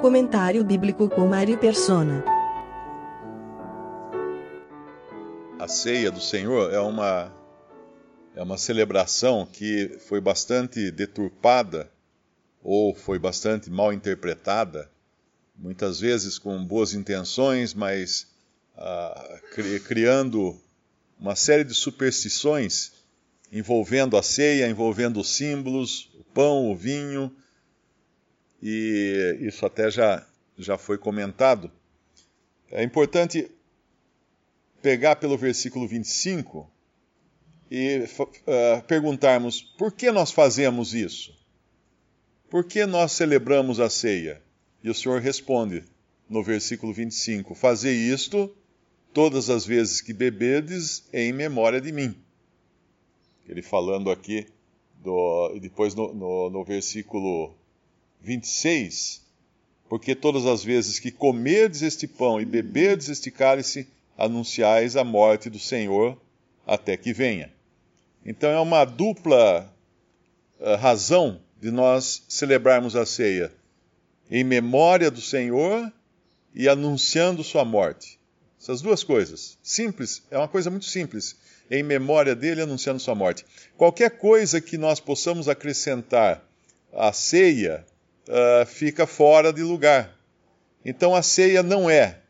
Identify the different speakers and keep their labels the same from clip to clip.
Speaker 1: Comentário bíblico com Mário Persona.
Speaker 2: A ceia do Senhor é uma é uma celebração que foi bastante deturpada ou foi bastante mal interpretada, muitas vezes com boas intenções, mas ah, cri criando uma série de superstições envolvendo a ceia, envolvendo os símbolos, o pão, o vinho, e isso até já, já foi comentado. É importante pegar pelo versículo 25 e uh, perguntarmos por que nós fazemos isso? Por que nós celebramos a ceia? E o Senhor responde no versículo 25: Fazei isto todas as vezes que bebedes em memória de mim. Ele falando aqui, do, e depois no, no, no versículo 26, porque todas as vezes que comerdes este pão e beberdes este cálice, anunciais a morte do Senhor até que venha. Então é uma dupla uh, razão de nós celebrarmos a ceia em memória do Senhor e anunciando sua morte. Essas duas coisas. Simples, é uma coisa muito simples. Em memória dele, anunciando sua morte. Qualquer coisa que nós possamos acrescentar à ceia uh, fica fora de lugar. Então a ceia não é.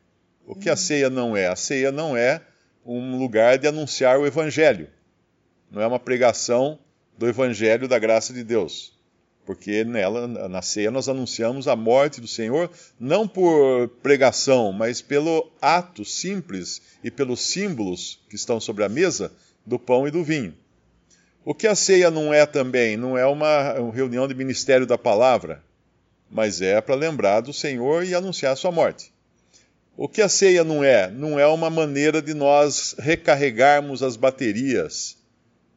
Speaker 2: O que a ceia não é? A ceia não é um lugar de anunciar o Evangelho. Não é uma pregação do Evangelho da graça de Deus. Porque nela, na ceia, nós anunciamos a morte do Senhor, não por pregação, mas pelo ato simples e pelos símbolos que estão sobre a mesa do pão e do vinho. O que a ceia não é também? Não é uma reunião de ministério da palavra, mas é para lembrar do Senhor e anunciar a sua morte. O que a ceia não é? Não é uma maneira de nós recarregarmos as baterias.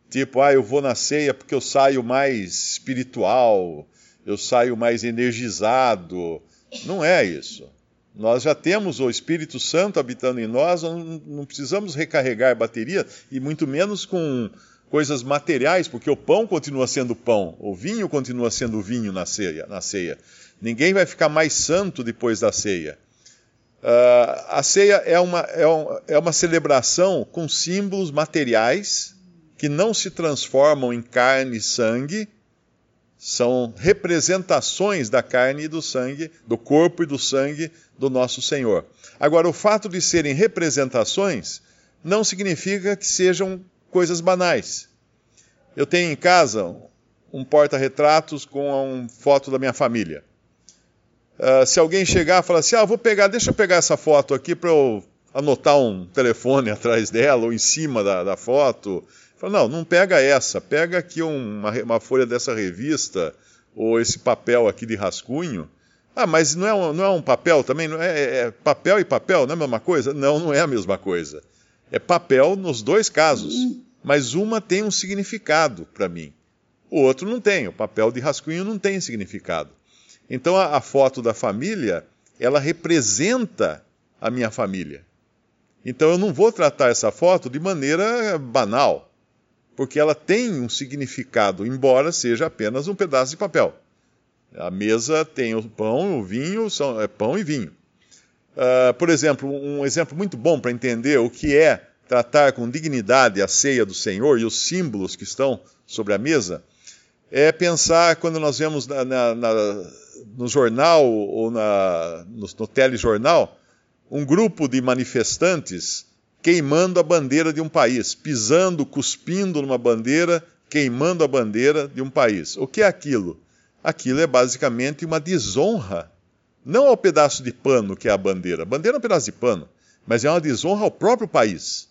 Speaker 2: Tipo, ah, eu vou na ceia porque eu saio mais espiritual, eu saio mais energizado. Não é isso. Nós já temos o Espírito Santo habitando em nós, não precisamos recarregar bateria, e muito menos com coisas materiais, porque o pão continua sendo pão, o vinho continua sendo vinho na ceia. Na ceia. Ninguém vai ficar mais santo depois da ceia. Uh, a ceia é uma, é, um, é uma celebração com símbolos materiais que não se transformam em carne e sangue, são representações da carne e do sangue, do corpo e do sangue do nosso Senhor. Agora, o fato de serem representações não significa que sejam coisas banais. Eu tenho em casa um porta-retratos com uma foto da minha família. Uh, se alguém chegar e falar assim, ah, vou pegar, deixa eu pegar essa foto aqui para eu anotar um telefone atrás dela ou em cima da, da foto. Fala, não, não pega essa, pega aqui uma, uma folha dessa revista ou esse papel aqui de rascunho. Ah, mas não é um, não é um papel também? Não é, é, é papel e papel, não é a mesma coisa? Não, não é a mesma coisa. É papel nos dois casos, mas uma tem um significado para mim. O outro não tem. O papel de rascunho não tem significado. Então a, a foto da família, ela representa a minha família. Então eu não vou tratar essa foto de maneira banal, porque ela tem um significado, embora seja apenas um pedaço de papel. A mesa tem o pão, o vinho, são, é pão e vinho. Uh, por exemplo, um exemplo muito bom para entender o que é tratar com dignidade a ceia do Senhor e os símbolos que estão sobre a mesa é pensar quando nós vemos na, na, na, no jornal ou no, no telejornal um grupo de manifestantes queimando a bandeira de um país, pisando, cuspindo numa bandeira, queimando a bandeira de um país. O que é aquilo? Aquilo é basicamente uma desonra não ao pedaço de pano que é a bandeira. A bandeira é um pedaço de pano, mas é uma desonra ao próprio país.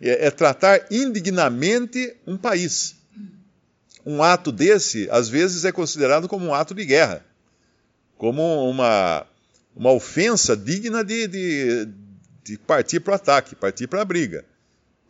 Speaker 2: É, é tratar indignamente um país. Um ato desse, às vezes, é considerado como um ato de guerra, como uma, uma ofensa digna de, de, de partir para o ataque, partir para a briga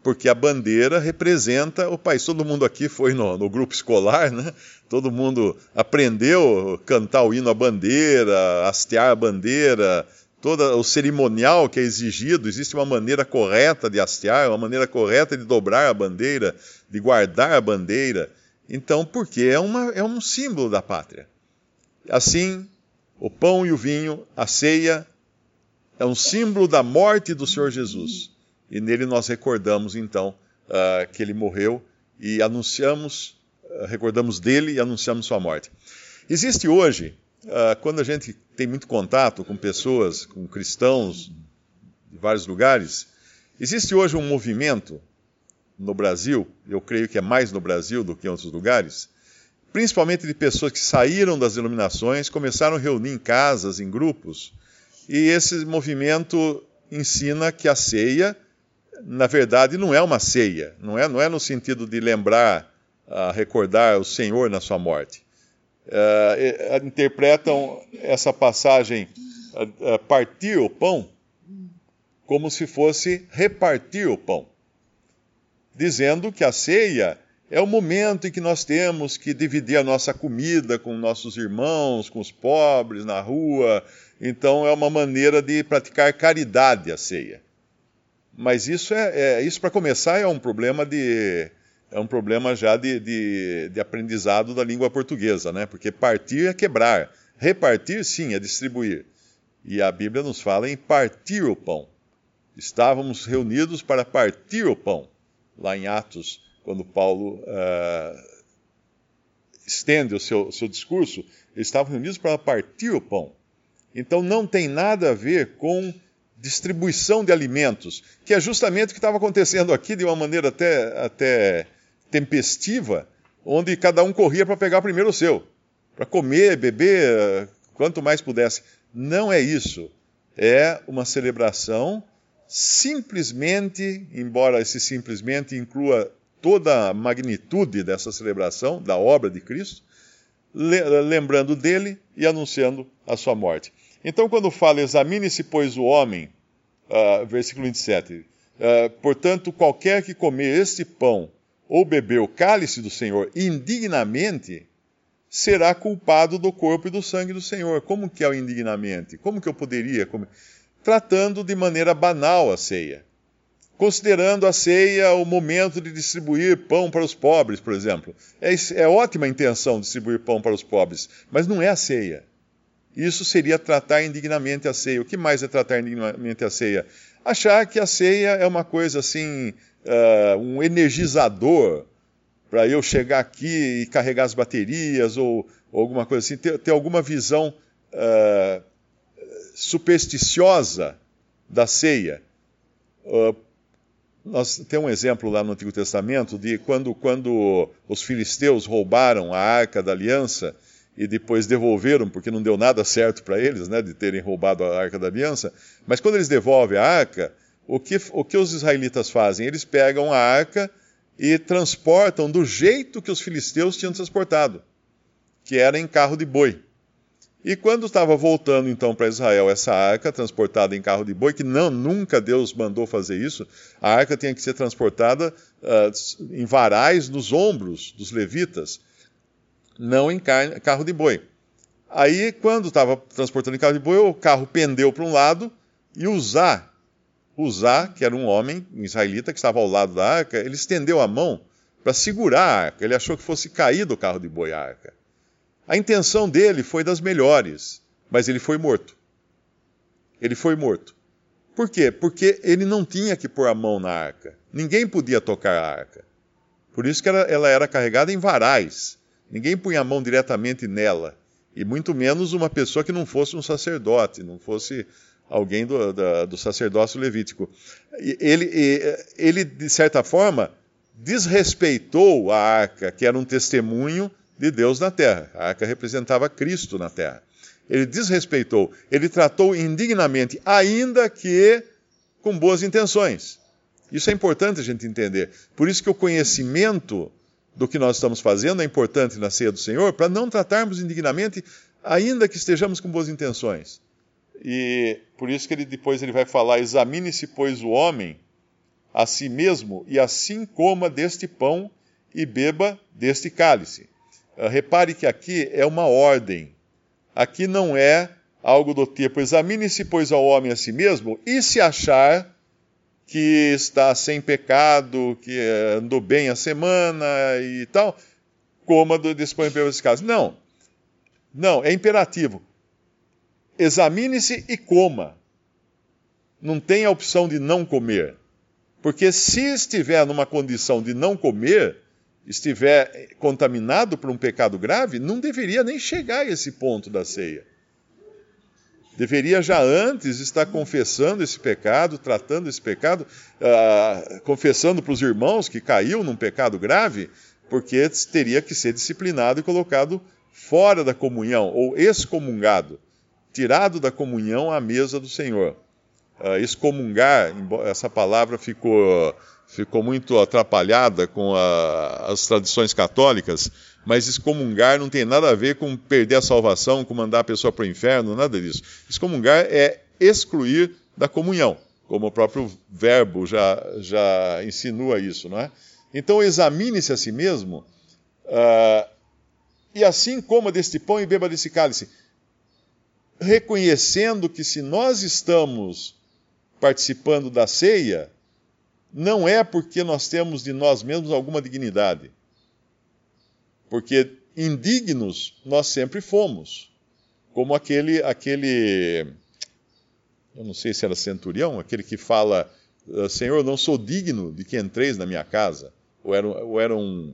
Speaker 2: porque a bandeira representa o país. Todo mundo aqui foi no, no, grupo escolar, né? Todo mundo aprendeu a cantar o hino à bandeira, hastear a bandeira, todo o cerimonial que é exigido. Existe uma maneira correta de hastear, uma maneira correta de dobrar a bandeira, de guardar a bandeira. Então, porque é, uma, é um símbolo da pátria. Assim, O pão e o vinho, a ceia, é um símbolo da morte do Senhor Jesus. E nele nós recordamos então uh, que ele morreu e anunciamos, uh, recordamos dele e anunciamos sua morte. Existe hoje, uh, quando a gente tem muito contato com pessoas, com cristãos de vários lugares, existe hoje um movimento no Brasil, eu creio que é mais no Brasil do que em outros lugares, principalmente de pessoas que saíram das denominações, começaram a reunir em casas, em grupos, e esse movimento ensina que a ceia, na verdade, não é uma ceia, não é, não é no sentido de lembrar, uh, recordar o Senhor na sua morte. Uh, interpretam essa passagem, uh, partir o pão, como se fosse repartir o pão, dizendo que a ceia é o momento em que nós temos que dividir a nossa comida com nossos irmãos, com os pobres na rua, então é uma maneira de praticar caridade a ceia. Mas isso é, é isso para começar é um problema de é um problema já de, de, de, aprendizado da língua portuguesa, né? Porque partir é quebrar, repartir sim é distribuir. E a Bíblia nos fala em partir o pão. Estávamos reunidos para partir o pão, lá em Atos, quando Paulo uh, estende o seu, seu discurso, eles estavam reunidos para partir o pão. Então não tem nada a ver com distribuição de alimentos, que é justamente o que estava acontecendo aqui de uma maneira até, até tempestiva, onde cada um corria para pegar primeiro o seu, para comer, beber, quanto mais pudesse. Não é isso. É uma celebração simplesmente, embora esse simplesmente inclua toda a magnitude dessa celebração, da obra de Cristo, lembrando dele e anunciando a sua morte. Então, quando fala, examine-se, pois, o homem, uh, versículo 27, uh, ah, portanto, qualquer que comer este pão ou beber o cálice do Senhor indignamente, será culpado do corpo e do sangue do Senhor. Como que é o indignamente? Como que eu poderia comer? Tratando de maneira banal a ceia. Considerando a ceia o momento de distribuir pão para os pobres, por exemplo. É, é ótima a intenção distribuir pão para os pobres, mas não é a ceia. Isso seria tratar indignamente a ceia. O que mais é tratar indignamente a ceia? Achar que a ceia é uma coisa assim, uh, um energizador para eu chegar aqui e carregar as baterias ou, ou alguma coisa assim, ter, ter alguma visão uh, supersticiosa da ceia. Uh, nós tem um exemplo lá no Antigo Testamento de quando, quando os filisteus roubaram a arca da aliança e depois devolveram, porque não deu nada certo para eles, né, de terem roubado a arca da aliança. Mas quando eles devolvem a arca, o que, o que os israelitas fazem? Eles pegam a arca e transportam do jeito que os filisteus tinham transportado, que era em carro de boi. E quando estava voltando então para Israel essa arca transportada em carro de boi, que não nunca Deus mandou fazer isso, a arca tinha que ser transportada uh, em varais nos ombros dos levitas não em carro de boi. Aí, quando estava transportando em carro de boi, o carro pendeu para um lado e Uzá, Uzá, que era um homem, um israelita, que estava ao lado da arca, ele estendeu a mão para segurar a arca. Ele achou que fosse cair do carro de boi a arca. A intenção dele foi das melhores, mas ele foi morto. Ele foi morto. Por quê? Porque ele não tinha que pôr a mão na arca. Ninguém podia tocar a arca. Por isso que ela, ela era carregada em varais. Ninguém punha a mão diretamente nela, e muito menos uma pessoa que não fosse um sacerdote, não fosse alguém do, da, do sacerdócio levítico. Ele, ele, de certa forma, desrespeitou a arca, que era um testemunho de Deus na terra. A arca representava Cristo na terra. Ele desrespeitou, ele tratou indignamente, ainda que com boas intenções. Isso é importante a gente entender. Por isso que o conhecimento do que nós estamos fazendo é importante na ceia do Senhor para não tratarmos indignamente, ainda que estejamos com boas intenções. E por isso que ele depois ele vai falar: examine-se, pois, o homem a si mesmo, e assim coma deste pão e beba deste cálice. Uh, repare que aqui é uma ordem. Aqui não é algo do tipo: examine-se, pois, ao homem a si mesmo, e se achar que está sem pecado, que andou bem a semana e tal, coma do dispõe pelos casos. Não. Não, é imperativo. examine-se e coma. Não tem a opção de não comer. Porque se estiver numa condição de não comer, estiver contaminado por um pecado grave, não deveria nem chegar a esse ponto da ceia. Deveria já antes estar confessando esse pecado, tratando esse pecado, uh, confessando para os irmãos que caiu num pecado grave, porque teria que ser disciplinado e colocado fora da comunhão, ou excomungado, tirado da comunhão à mesa do Senhor. Uh, excomungar, essa palavra ficou, ficou muito atrapalhada com a, as tradições católicas, mas excomungar não tem nada a ver com perder a salvação, com mandar a pessoa para o inferno, nada disso. Excomungar é excluir da comunhão, como o próprio verbo já, já insinua isso, não é? Então examine-se a si mesmo, uh, e assim coma deste pão e beba desse cálice, reconhecendo que se nós estamos participando da ceia, não é porque nós temos de nós mesmos alguma dignidade. Porque indignos nós sempre fomos. Como aquele, aquele, eu não sei se era centurião, aquele que fala, ah, Senhor, não sou digno de que entreis na minha casa. Ou era, ou era um.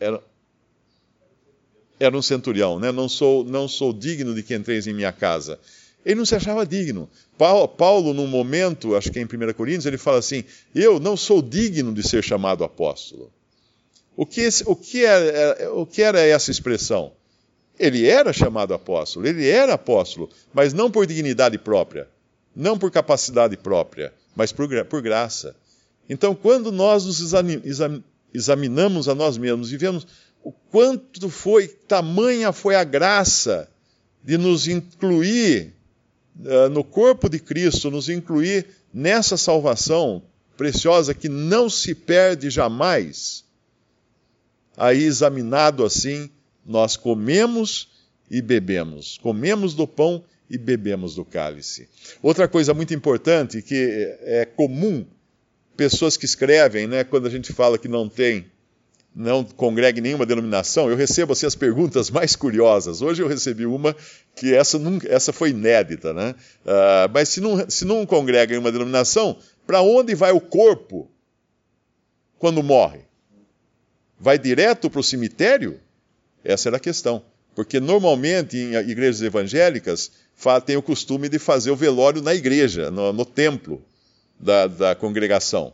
Speaker 2: Era, era um centurião, né? Não sou, não sou digno de que entreis em minha casa. Ele não se achava digno. Paulo, Paulo, num momento, acho que é em 1 Coríntios, ele fala assim: Eu não sou digno de ser chamado apóstolo. O que, o que, era, é, o que era essa expressão? Ele era chamado apóstolo, ele era apóstolo, mas não por dignidade própria, não por capacidade própria, mas por, por graça. Então, quando nós nos examinamos a nós mesmos e vemos o quanto foi, tamanha foi a graça de nos incluir uh, no corpo de Cristo, nos incluir nessa salvação preciosa que não se perde jamais, aí examinado assim, nós comemos e bebemos. Comemos do pão e bebemos do cálice. Outra coisa muito importante que é comum pessoas que escrevem, né, quando a gente fala que não tem não congrega nenhuma denominação, eu recebo assim, as perguntas mais curiosas. Hoje eu recebi uma que essa, nunca, essa foi inédita, né? Uh, mas se não, se não congrega em uma denominação, para onde vai o corpo quando morre? Vai direto para o cemitério? Essa era a questão. Porque normalmente em igrejas evangélicas tem o costume de fazer o velório na igreja, no, no templo da, da congregação.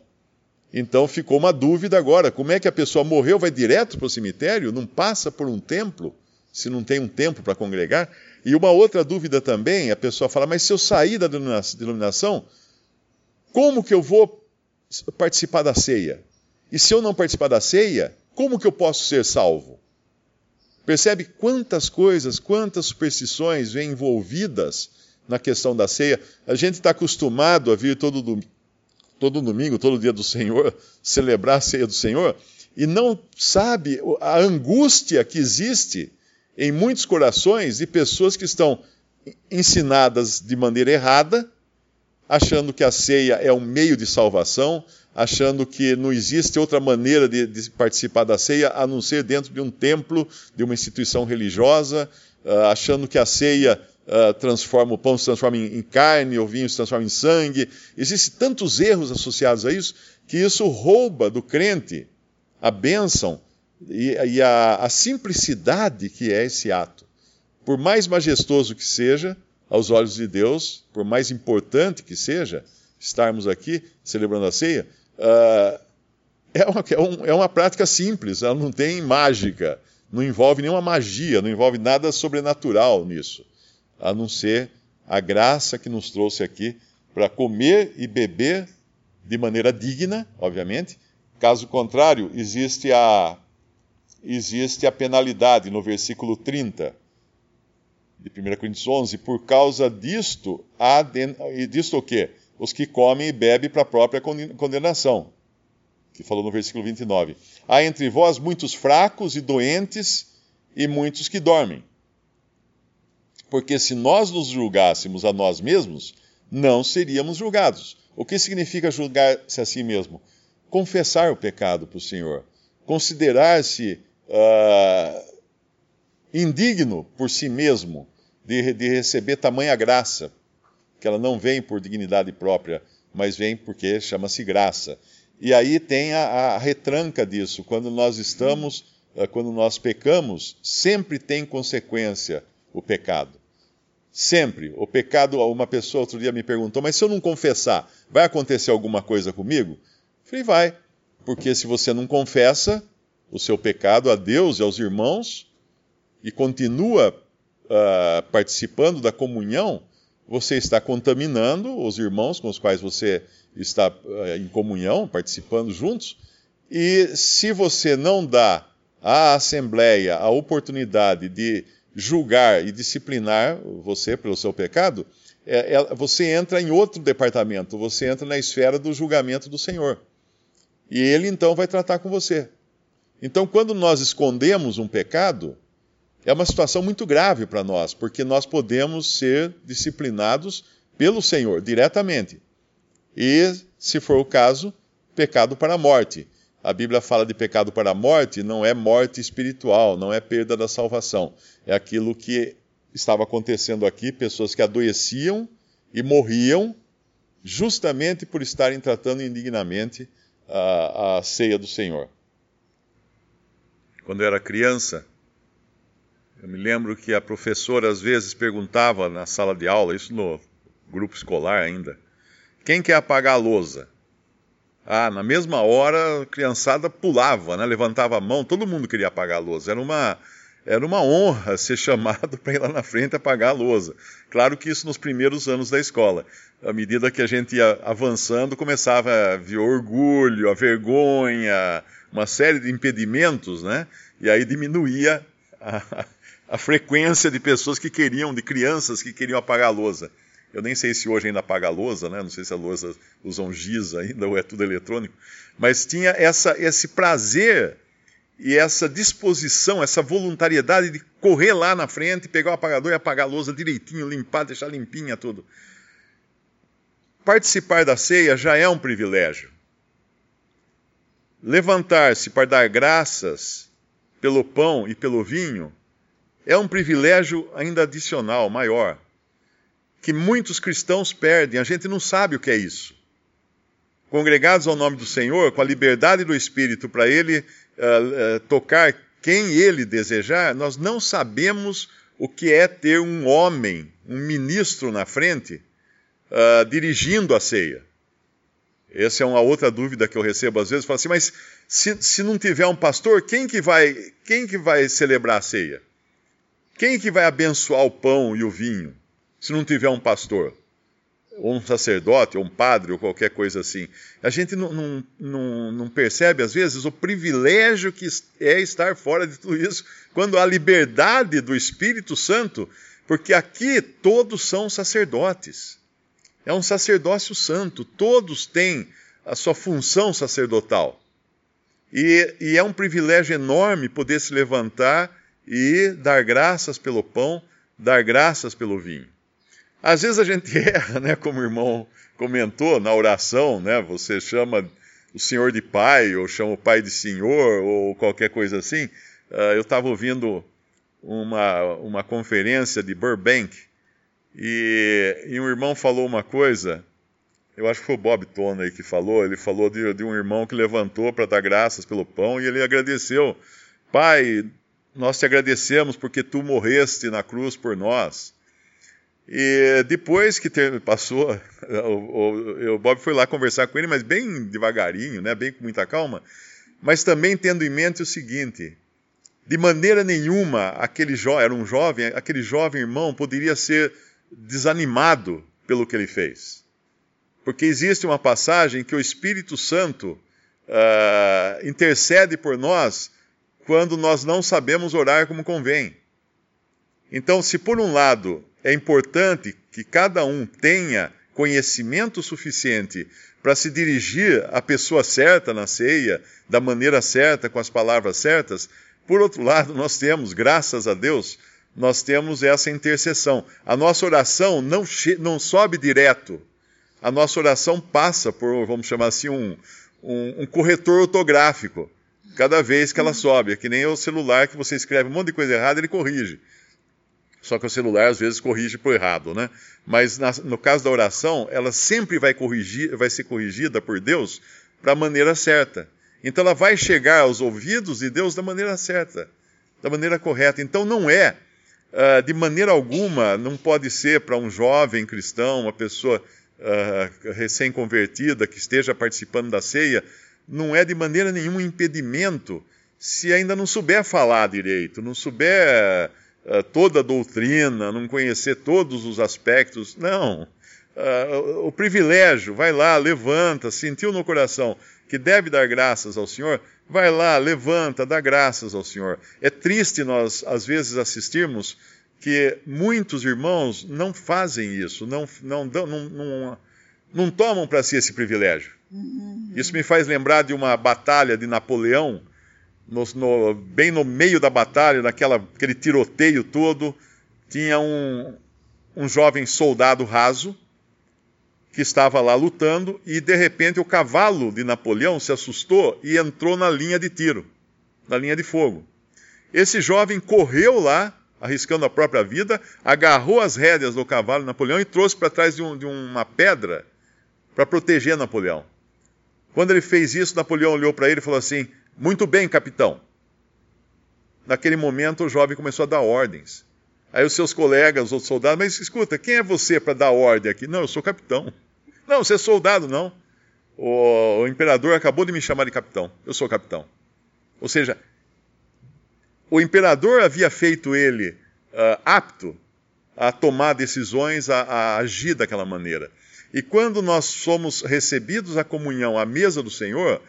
Speaker 2: Então ficou uma dúvida agora: como é que a pessoa morreu, vai direto para o cemitério, não passa por um templo, se não tem um templo para congregar? E uma outra dúvida também: a pessoa fala, mas se eu sair da denominação, como que eu vou participar da ceia? E se eu não participar da ceia, como que eu posso ser salvo? Percebe quantas coisas, quantas superstições vêm envolvidas na questão da ceia? A gente está acostumado a vir todo domingo todo domingo, todo dia do Senhor, celebrar a ceia do Senhor, e não sabe a angústia que existe em muitos corações de pessoas que estão ensinadas de maneira errada, achando que a ceia é um meio de salvação, achando que não existe outra maneira de, de participar da ceia a não ser dentro de um templo, de uma instituição religiosa, uh, achando que a ceia uh, transforma, o pão se transforma em, em, carne, o vinho se transforma em sangue. Existem tantos erros associados a isso que isso rouba do crente a bênção e, e a, a simplicidade que é esse ato. Por mais majestoso que seja, aos olhos de Deus, por mais importante que seja estarmos aqui celebrando a ceia, uh, é, uma, é, um, é, uma, prática simples, ela não tem mágica, não envolve nenhuma magia, não envolve nada sobrenatural nisso a não ser a graça que nos trouxe aqui para comer e beber de maneira digna, obviamente. Caso contrário, existe a, existe a penalidade no versículo 30 de 1 Coríntios 11. Por causa disto, há de, e disto o quê? Os que comem e bebem para a própria condenação. Que falou no versículo 29. Há entre vós muitos fracos e doentes e muitos que dormem. Porque se nós nos julgássemos a nós mesmos, não seríamos julgados. O que significa julgar-se a si mesmo? Confessar o pecado para o Senhor. Considerar-se uh, indigno por si mesmo de, de receber tamanha graça, que ela não vem por dignidade própria, mas vem porque chama-se graça. E aí tem a, a, retranca disso. Quando nós estamos, eh, quando nós pecamos, sempre tem consequência o pecado. Sempre. O pecado, uma pessoa outro dia me perguntou, mas se eu não confessar, vai acontecer alguma coisa comigo? Eu falei, vai. Porque se você não confessa o seu pecado a Deus e aos irmãos, e continua uh, participando da comunhão, você está contaminando os irmãos com os quais você está uh, em comunhão, participando juntos, e se você não dá à Assembleia a oportunidade de julgar e disciplinar você pelo seu pecado, é, é, você entra em outro departamento, você entra na esfera do julgamento do Senhor. E ele então vai tratar com você. Então, quando nós escondemos um pecado, é uma situação muito grave para nós, porque nós podemos ser disciplinados pelo Senhor diretamente. E, se for o caso, pecado para a morte a Bíblia fala de pecado para a morte, não é morte espiritual, não é perda da salvação. É aquilo que estava acontecendo aqui: pessoas que adoeciam e morriam justamente por estarem tratando indignamente a, a ceia do Senhor. Quando eu era criança, eu me lembro que a professora às vezes perguntava na sala de aula, isso no grupo escolar ainda, quem quer apagar a lousa? Ah, na mesma hora a criançada pulava, né? levantava a mão, todo mundo queria apagar a lousa. Era uma, era uma honra ser chamado para ir lá na frente apagar a lousa. Claro que isso nos primeiros anos da escola. À medida que a gente ia avançando, começava a vir orgulho, a vergonha, uma série de impedimentos, né? E aí diminuía a, a frequência de pessoas que queriam, de crianças que queriam apagar a lousa. Eu nem sei se hoje ainda apaga a lousa, né? não sei se a lousa usam giz ainda ou é tudo eletrônico, mas tinha essa, esse prazer e essa disposição, essa voluntariedade de correr lá na frente, pegar o apagador e apagar a lousa direitinho, limpar, deixar limpinha tudo. Participar da ceia já é um privilégio. Levantar-se para dar graças pelo pão e pelo vinho é um privilégio ainda adicional, maior que muitos cristãos perdem. A gente não sabe o que é isso. Congregados ao nome do Senhor, com a liberdade do Espírito para Ele uh, uh, tocar quem Ele desejar, nós não sabemos o que é ter um homem, um ministro na frente, uh, dirigindo a ceia. Essa é uma outra dúvida que eu recebo às vezes. Falo assim, mas se, se não tiver um pastor, quem que, vai, quem que vai celebrar a ceia? Quem que vai abençoar o pão e o vinho? se não tiver um pastor, ou um sacerdote, ou um padre, ou qualquer coisa assim. A gente não, não, não, não, percebe, às vezes, o privilégio que é estar fora de tudo isso, quando há liberdade do Espírito Santo, porque aqui todos são sacerdotes. É um sacerdócio santo, todos têm a sua função sacerdotal. E, e é um privilégio enorme poder se levantar e dar graças pelo pão, dar graças pelo vinho. Às vezes a gente erra, né? Como o irmão comentou na oração, né? Você chama o Senhor de Pai, ou chama o Pai de Senhor, ou qualquer coisa assim. Uh, eu estava ouvindo uma, uma conferência de Burbank e, e, um irmão falou uma coisa. Eu acho que foi o Bob Tony que falou. Ele falou de, de um irmão que levantou para dar graças pelo pão e ele agradeceu. Pai, nós te agradecemos porque tu morreste na cruz por nós. E depois que passou, o, o, o, Bob foi lá conversar com ele, mas bem devagarinho, né, bem com muita calma, mas também tendo em mente o seguinte: de maneira nenhuma aquele jovem, era um jovem, aquele jovem irmão poderia ser desanimado pelo que ele fez. Porque existe uma passagem que o Espírito Santo uh, intercede por nós quando nós não sabemos orar como convém. Então, se por um lado é importante que cada um tenha conhecimento suficiente para se dirigir à pessoa certa na ceia, da maneira certa, com as palavras certas, por outro lado, nós temos, graças a Deus, nós temos essa intercessão. A nossa oração não, não sobe direto. A nossa oração passa por, vamos chamar assim, um, um, um corretor ortográfico. Cada vez que ela sobe. É que nem o celular que você escreve um monte de coisa errada, ele corrige. Só que o celular às vezes corrige por errado, né? Mas na, no caso da oração, ela sempre vai corrigir, vai ser corrigida por Deus para a maneira certa. Então ela vai chegar aos ouvidos de Deus da maneira certa, da maneira correta. Então não é, uh, de maneira alguma, não pode ser para um jovem cristão, uma pessoa uh, recém-convertida que esteja participando da ceia, não é de maneira nenhuma um impedimento se ainda não souber falar direito, não souber uh, toda a doutrina, não conhecer todos os aspectos. Não. Uh, o privilégio, vai lá, levanta, sentiu no coração que deve dar graças ao Senhor, vai lá, levanta, dá graças ao Senhor. É triste nós, às vezes, assistirmos que muitos irmãos não fazem isso, não, não, não, não, não tomam para si esse privilégio. Uhum. Isso me faz lembrar de uma batalha de Napoleão, no, no, bem no meio da batalha, naquela, aquele tiroteio todo, tinha um, um jovem soldado raso que estava lá lutando e de repente o cavalo de Napoleão se assustou e entrou na linha de tiro, na linha de fogo. Esse jovem correu lá, arriscando a própria vida, agarrou as rédeas do cavalo de Napoleão e trouxe para trás de, um, de uma pedra para proteger Napoleão. Quando ele fez isso, Napoleão olhou para ele e falou assim: Muito bem, capitão. Naquele momento, o jovem começou a dar ordens. Aí os seus colegas, os outros soldados, mas escuta, quem é você para dar ordem aqui? Não, eu sou capitão. Não, você é soldado, não. O, o, imperador acabou de me chamar de capitão. Eu sou capitão. Ou seja, o imperador havia feito ele uh, apto a tomar decisões, a, a agir daquela maneira. E quando nós somos recebidos à comunhão à mesa do Senhor,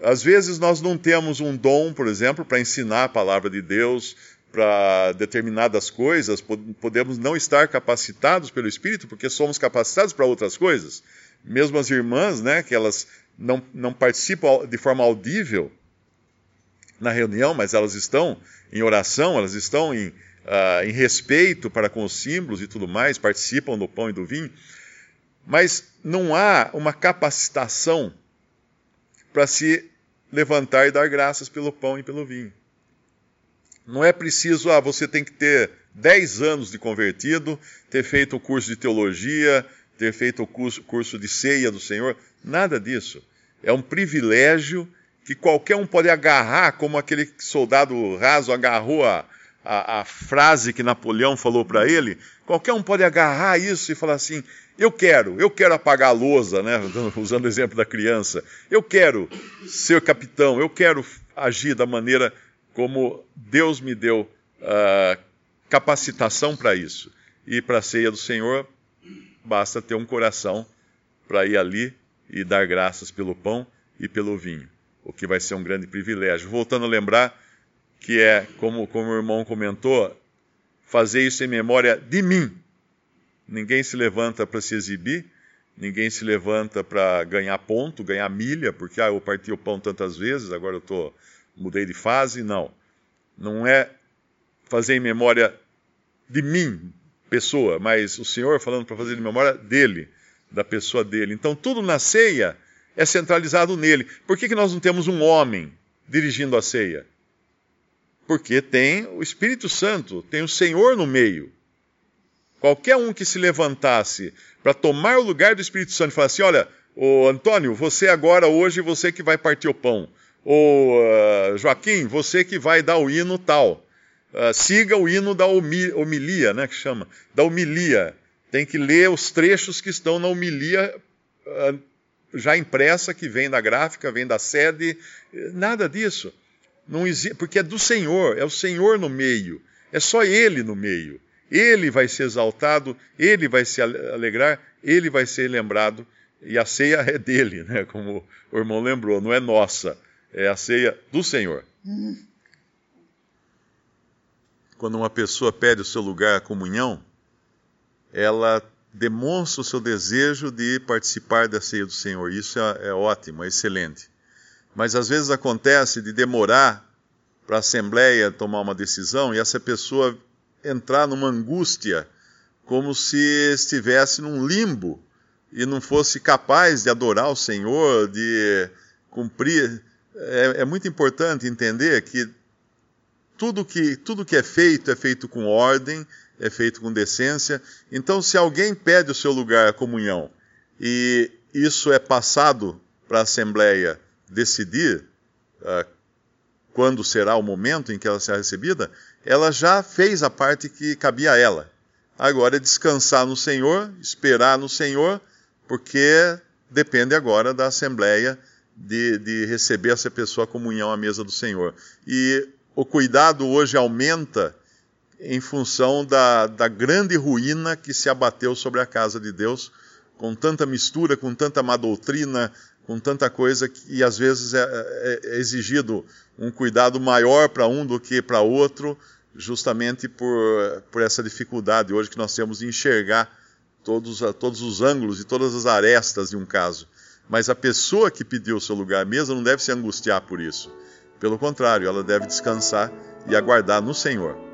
Speaker 2: às vezes nós não temos um dom, por exemplo, para ensinar a palavra de Deus para determinadas coisas, podemos não estar capacitados pelo Espírito, porque somos capacitados para outras coisas. Mesmo as irmãs, né, que elas não, não participam de forma audível na reunião, mas elas estão em oração, elas estão em, uh, em respeito para com os símbolos e tudo mais, participam do pão e do vinho mas não há uma capacitação para se levantar e dar graças pelo pão e pelo vinho. Não é preciso, ah, você tem que ter 10 anos de convertido, ter feito o curso de teologia, ter feito o curso, curso de ceia do Senhor. Nada disso. É um privilégio que qualquer um pode agarrar, como aquele soldado raso agarrou a, a, a frase que Napoleão falou para ele. Qualquer um pode agarrar isso e falar assim: eu quero, eu quero apagar a lousa, né? usando o exemplo da criança. Eu quero ser capitão, eu quero agir da maneira como Deus me deu uh, capacitação para isso. E para a ceia do Senhor, basta ter um coração para ir ali e dar graças pelo pão e pelo vinho, o que vai ser um grande privilégio. Voltando a lembrar que é, como, como o irmão comentou, fazer isso em memória de mim Ninguém se levanta para se exibir, ninguém se levanta para ganhar ponto, ganhar milha, porque ah, eu parti o pão tantas vezes, agora eu tô, mudei de fase. Não. Não é fazer em memória de mim, pessoa, mas o Senhor falando para fazer em memória dele, da pessoa dele. Então tudo na ceia é centralizado nele. Por que, que nós não temos um homem dirigindo a ceia? Porque tem o Espírito Santo, tem o Senhor no meio. Qualquer um que se levantasse para tomar o lugar do Espírito Santo e falasse: Olha, ô Antônio, você agora, hoje, você que vai partir o pão. Ô uh, Joaquim, você que vai dar o hino tal. Uh, siga o hino da homilia, né, que chama, da homilia. Tem que ler os trechos que estão na homilia uh, já impressa, que vem da gráfica, vem da sede. Nada disso. Não existe, porque é do Senhor, é o Senhor no meio. É só Ele no meio. Ele vai ser exaltado, ele vai se alegrar, ele vai ser lembrado, e a ceia é dele, né? como o irmão lembrou, não é nossa, é a ceia do Senhor. Quando uma pessoa pede o seu lugar à comunhão, ela demonstra o seu desejo de participar da ceia do Senhor. Isso é, é ótimo, é excelente. Mas às vezes acontece de demorar para a Assembleia tomar uma decisão e essa pessoa entrar numa angústia, como se estivesse num limbo e não fosse capaz de adorar o Senhor, de cumprir. É, é muito importante entender que tudo que, tudo que é feito é feito com ordem, é feito com decência. Então, se alguém pede o seu lugar à comunhão e isso é passado para a Assembleia decidir uh, quando será o momento em que ela será recebida, ela já fez a parte que cabia a ela. Agora é descansar no Senhor, esperar no Senhor, porque depende agora da Assembleia de, de receber essa pessoa a comunhão à mesa do Senhor. E o cuidado hoje aumenta em função da, da grande ruína que se abateu sobre a casa de Deus, com tanta mistura, com tanta má doutrina, com tanta coisa e às vezes é, é, é exigido um cuidado maior para um do que para outro, justamente por, por essa dificuldade hoje que nós temos de enxergar todos, todos os ângulos e todas as arestas de um caso. Mas a pessoa que pediu o seu lugar à mesa não deve se angustiar por isso. Pelo contrário, ela deve descansar e aguardar no Senhor.